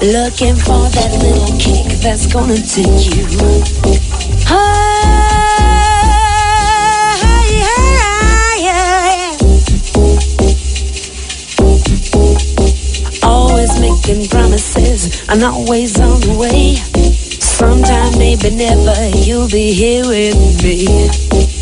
Looking for that little kick that's gonna take you Always making promises and always on the way. Sometime, maybe never, you'll be here with me.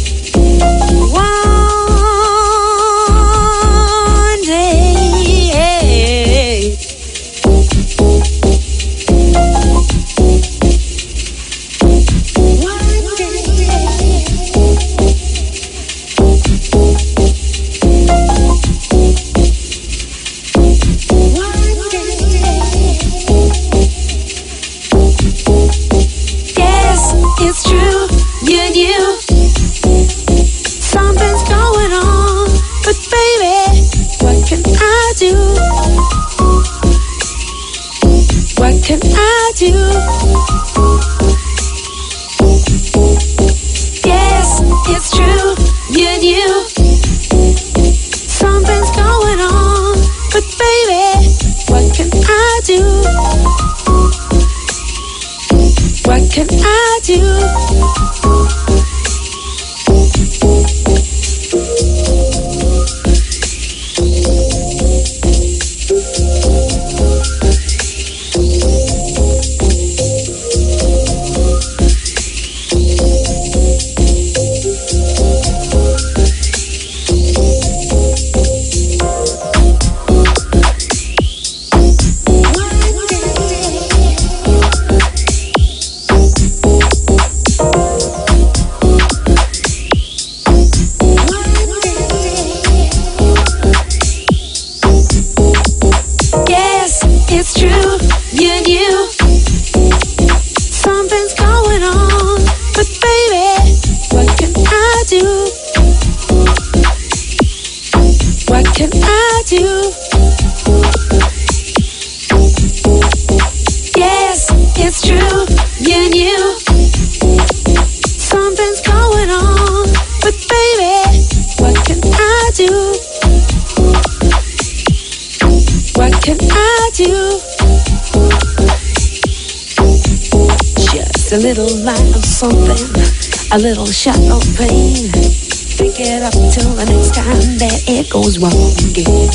A little shot of pain. Pick it up till the next time that it goes wrong again.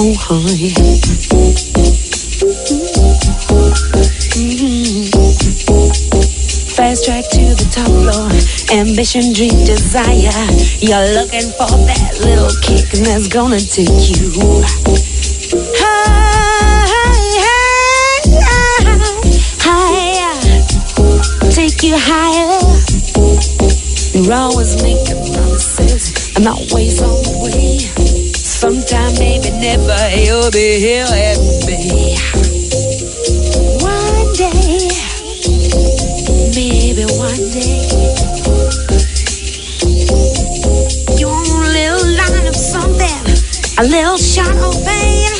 Oh, honey. Mm-hmm. Fast track to the top floor, ambition, dream, desire. You're looking for that little kick and that's gonna take you you higher. You're always making promises and always on the way. Sometime, maybe never, you'll be here with me. One day, maybe one day. Your little line of something, a little shot of pain.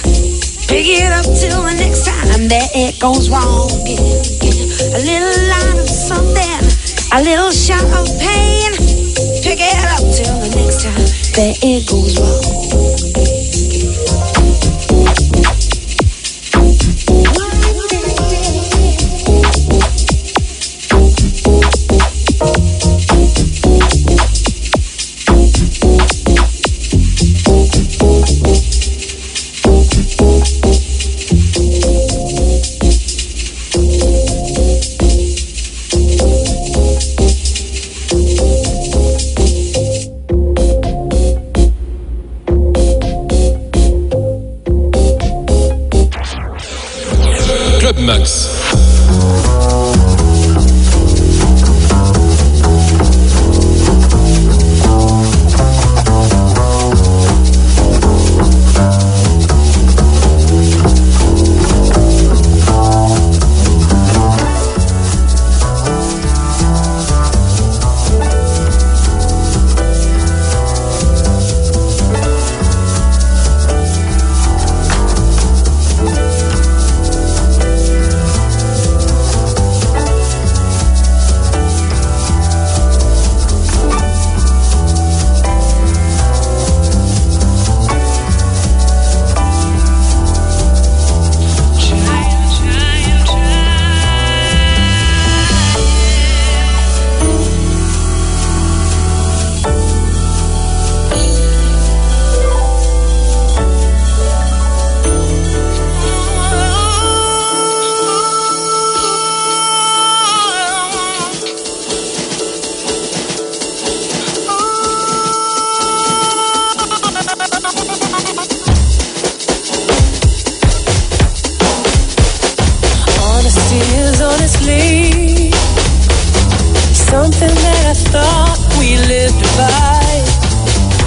Pick it up till the next time that it goes wrong again. A little shot of pain. Pick it up till the next time that it goes wrong.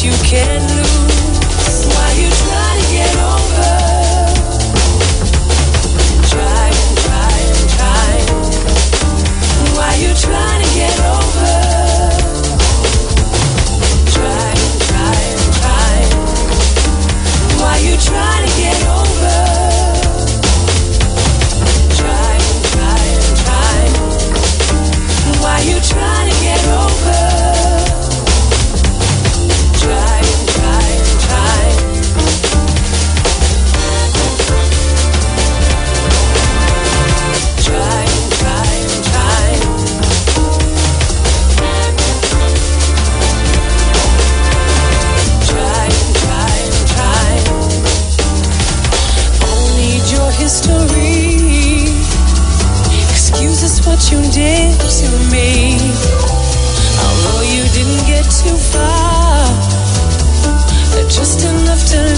you can lose. Why you to me. Although you didn't get too far, just enough to.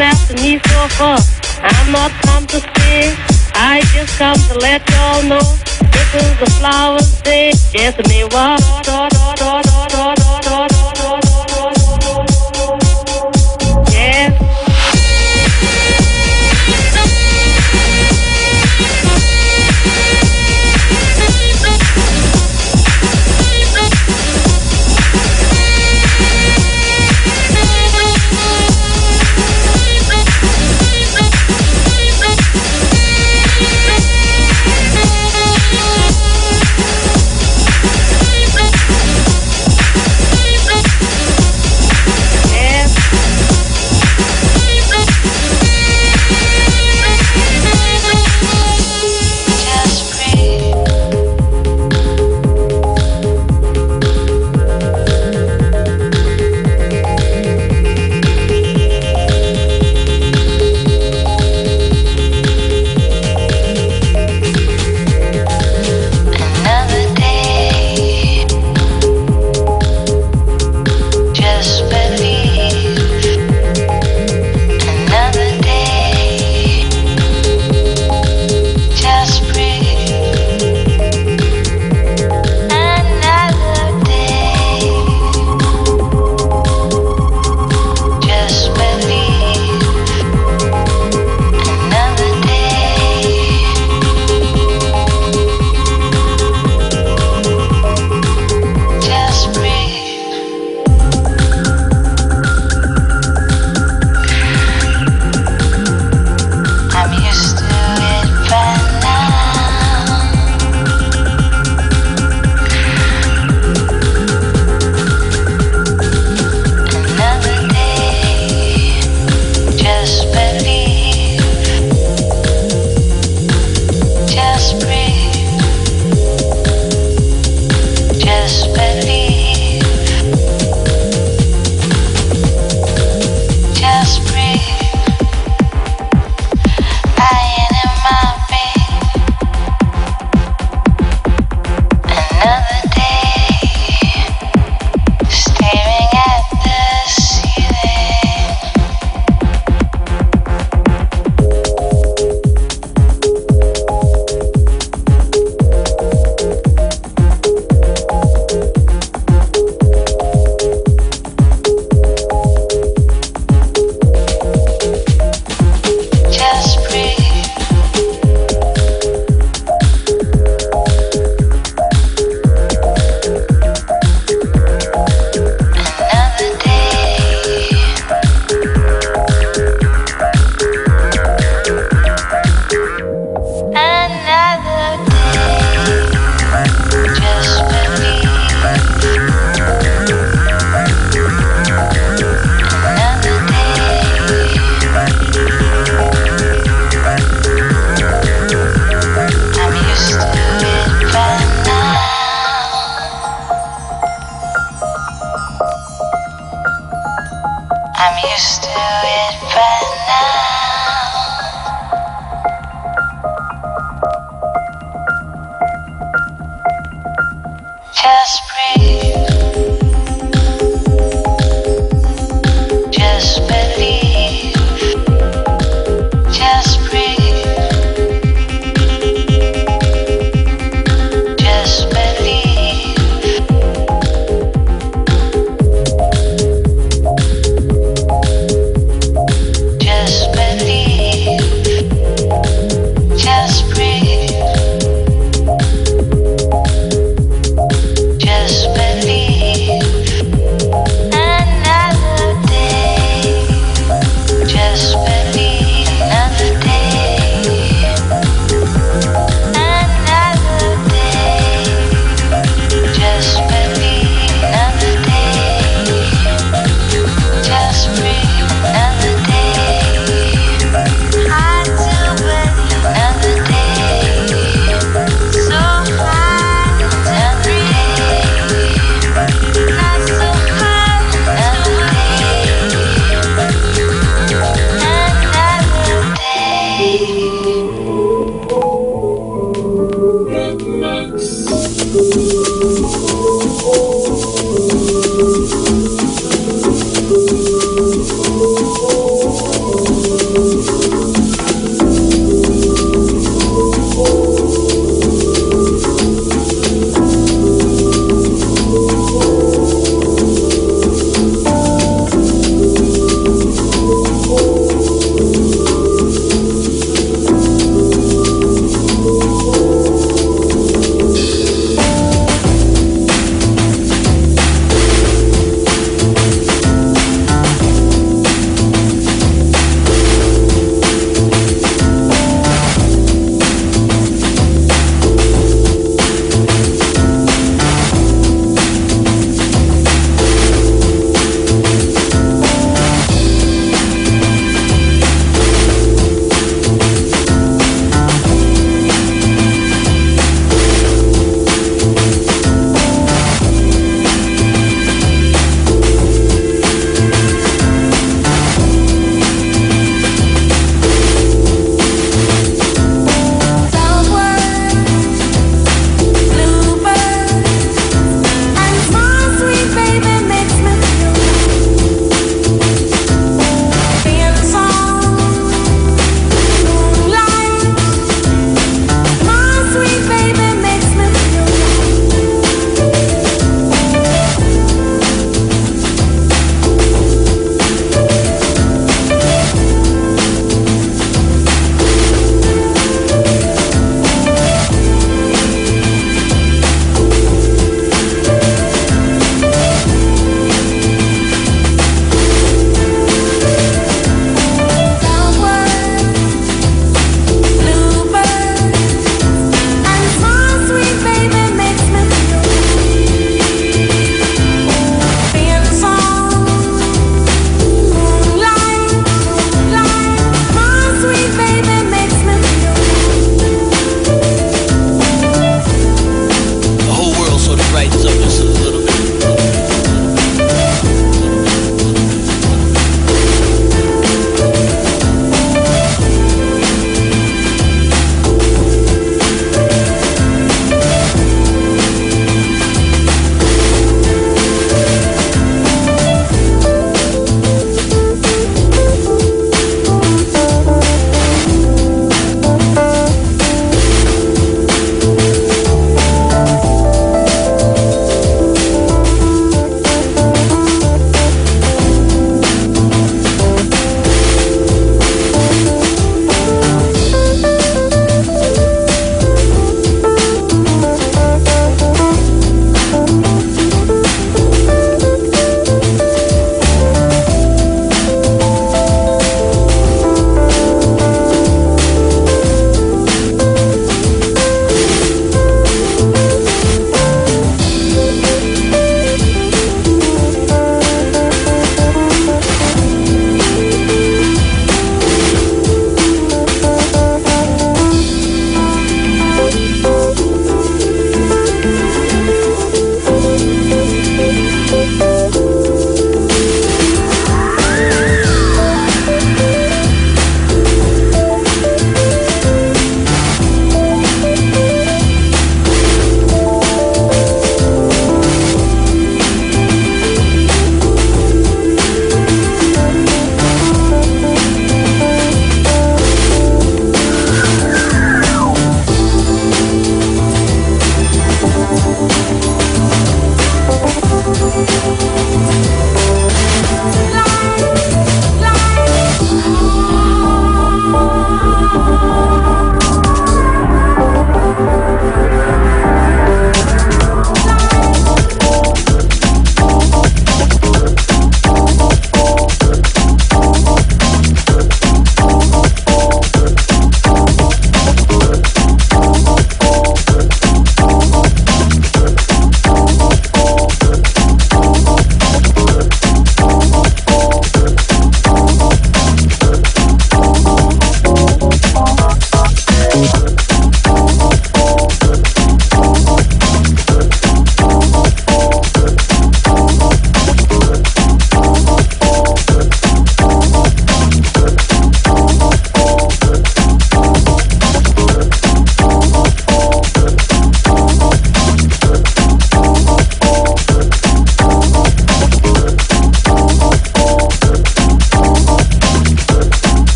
come after me for fun. I'm not come to sing. I just come to let y'all know. This is the flower thing. Yes, me what?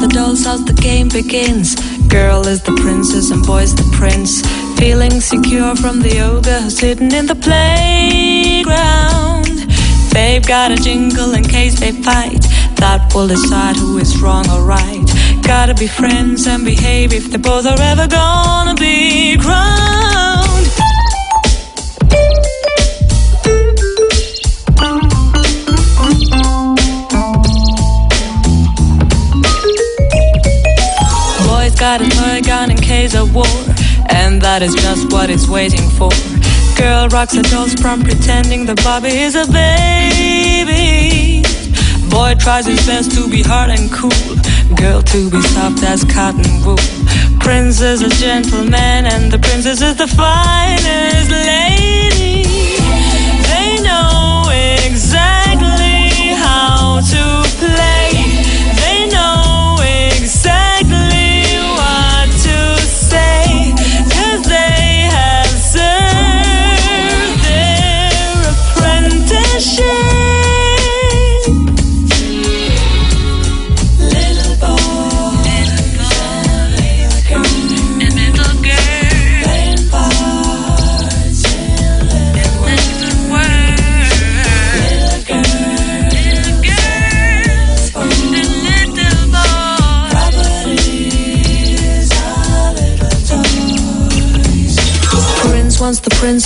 The doll's house, the game begins. Girl is the princess and boy's the prince. Feeling secure from the ogre who's hidden in the playground. Babe got a jingle in case they fight. That will decide who is wrong or right. Gotta be friends and behave if they both are ever gonna be crowned. Got a toy gun in case of war, and that is just what it's waiting for. Girl rocks her doll's prom pretending the Bobby is a baby. Boy tries his best to be hard and cool. Girl to be soft as cotton wool. Prince is a gentleman and the princess is the finest lady. They know exactly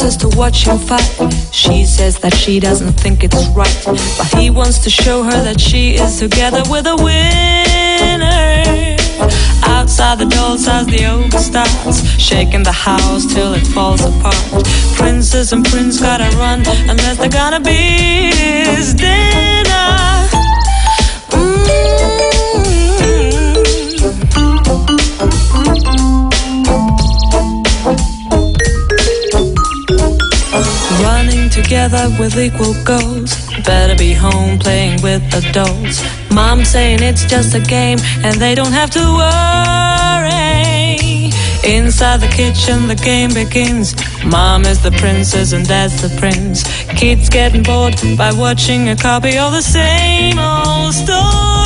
wants to watch him fight. She says that she doesn't think it's right, but he wants to show her that she is together with a winner. Outside the doll's house, the ogre starts shaking the house till it falls apart. Princess and prince gotta run unless they're gonna be his dinner. Mm. Together with equal goals. Better be home playing with adults. Mom saying it's just a game and they don't have to worry. Inside the kitchen, the game begins. Mom is the princess and dad's the prince. Kids getting bored by watching a copy of the same old story.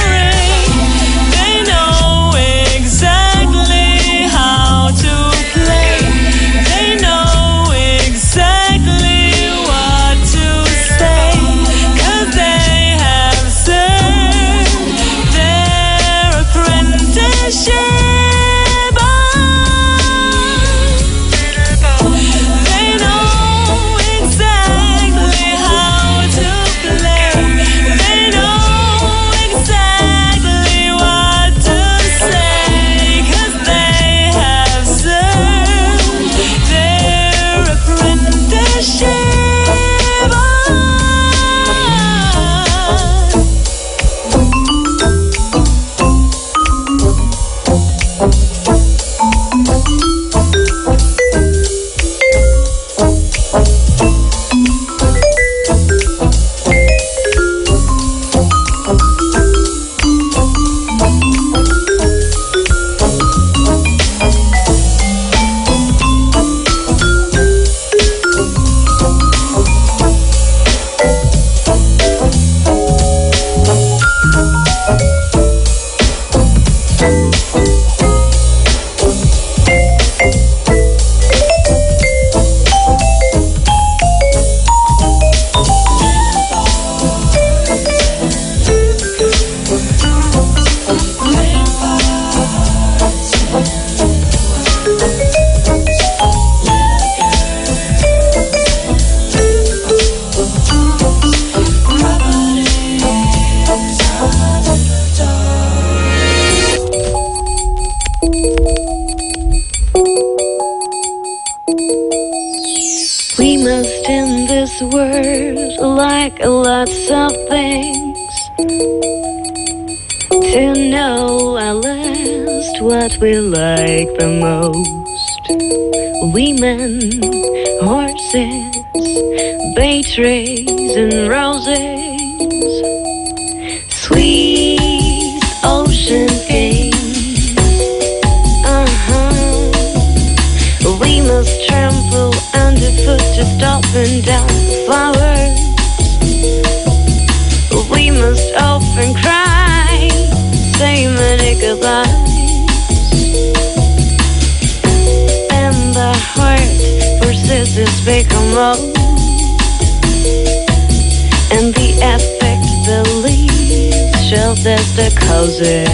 Its become low. And the affect believes shall test the causes.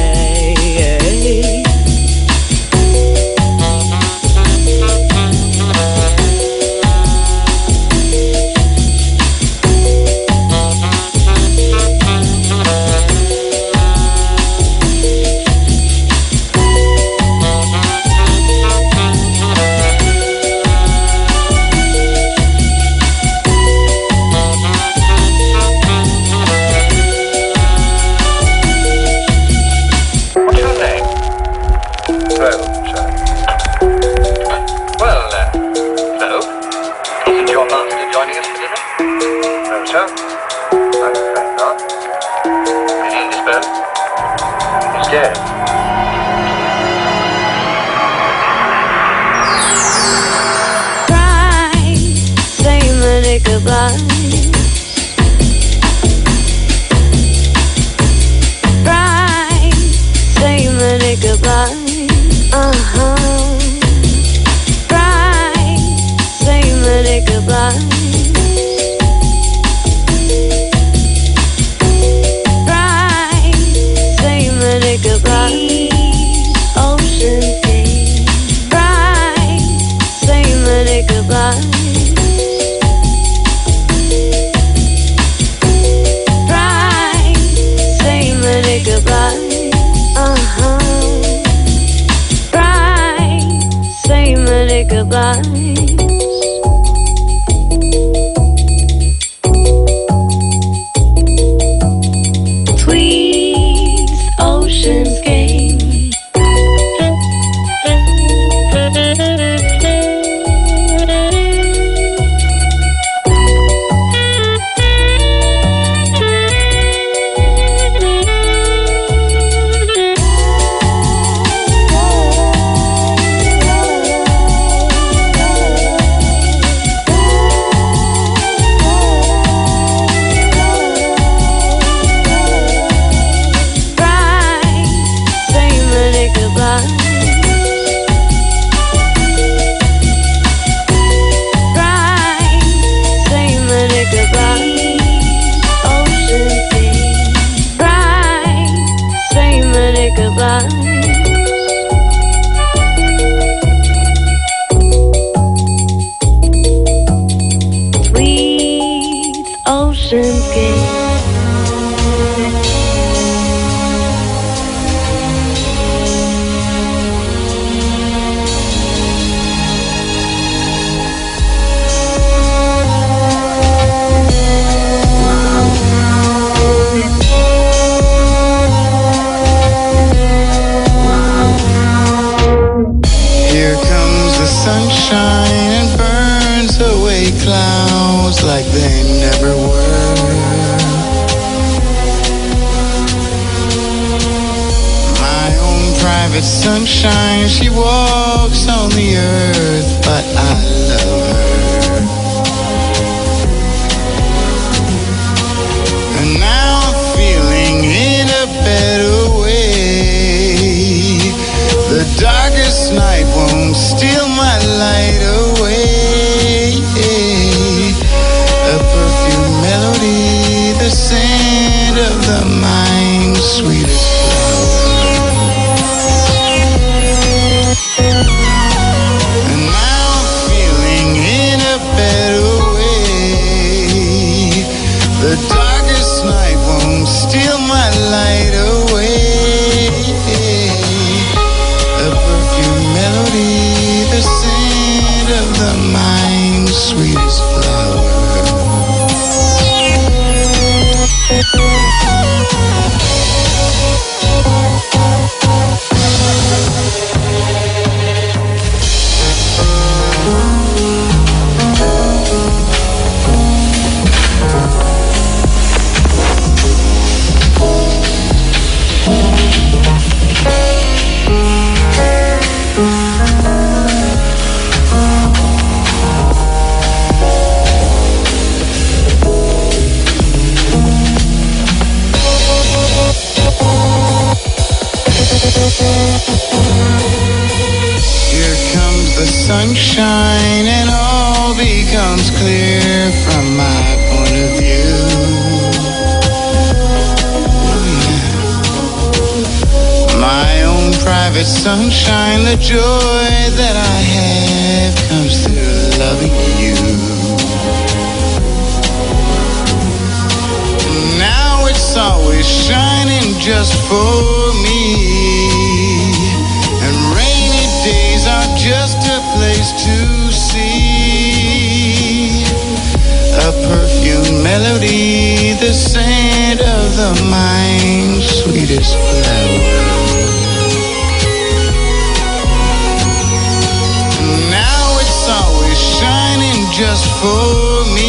light oh. Joy that I have comes through loving you. Now it's always shining just for me. And rainy days are just a place to see. A perfume melody, the scent of the mind's sweetest flower. For me.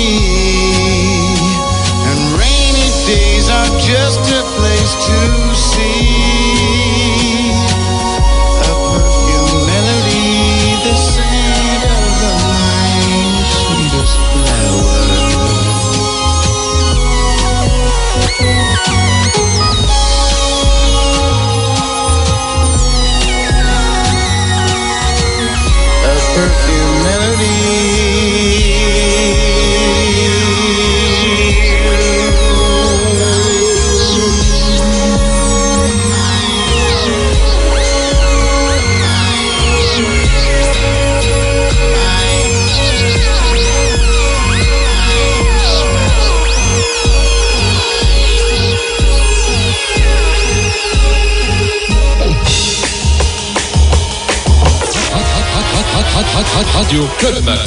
Radio Club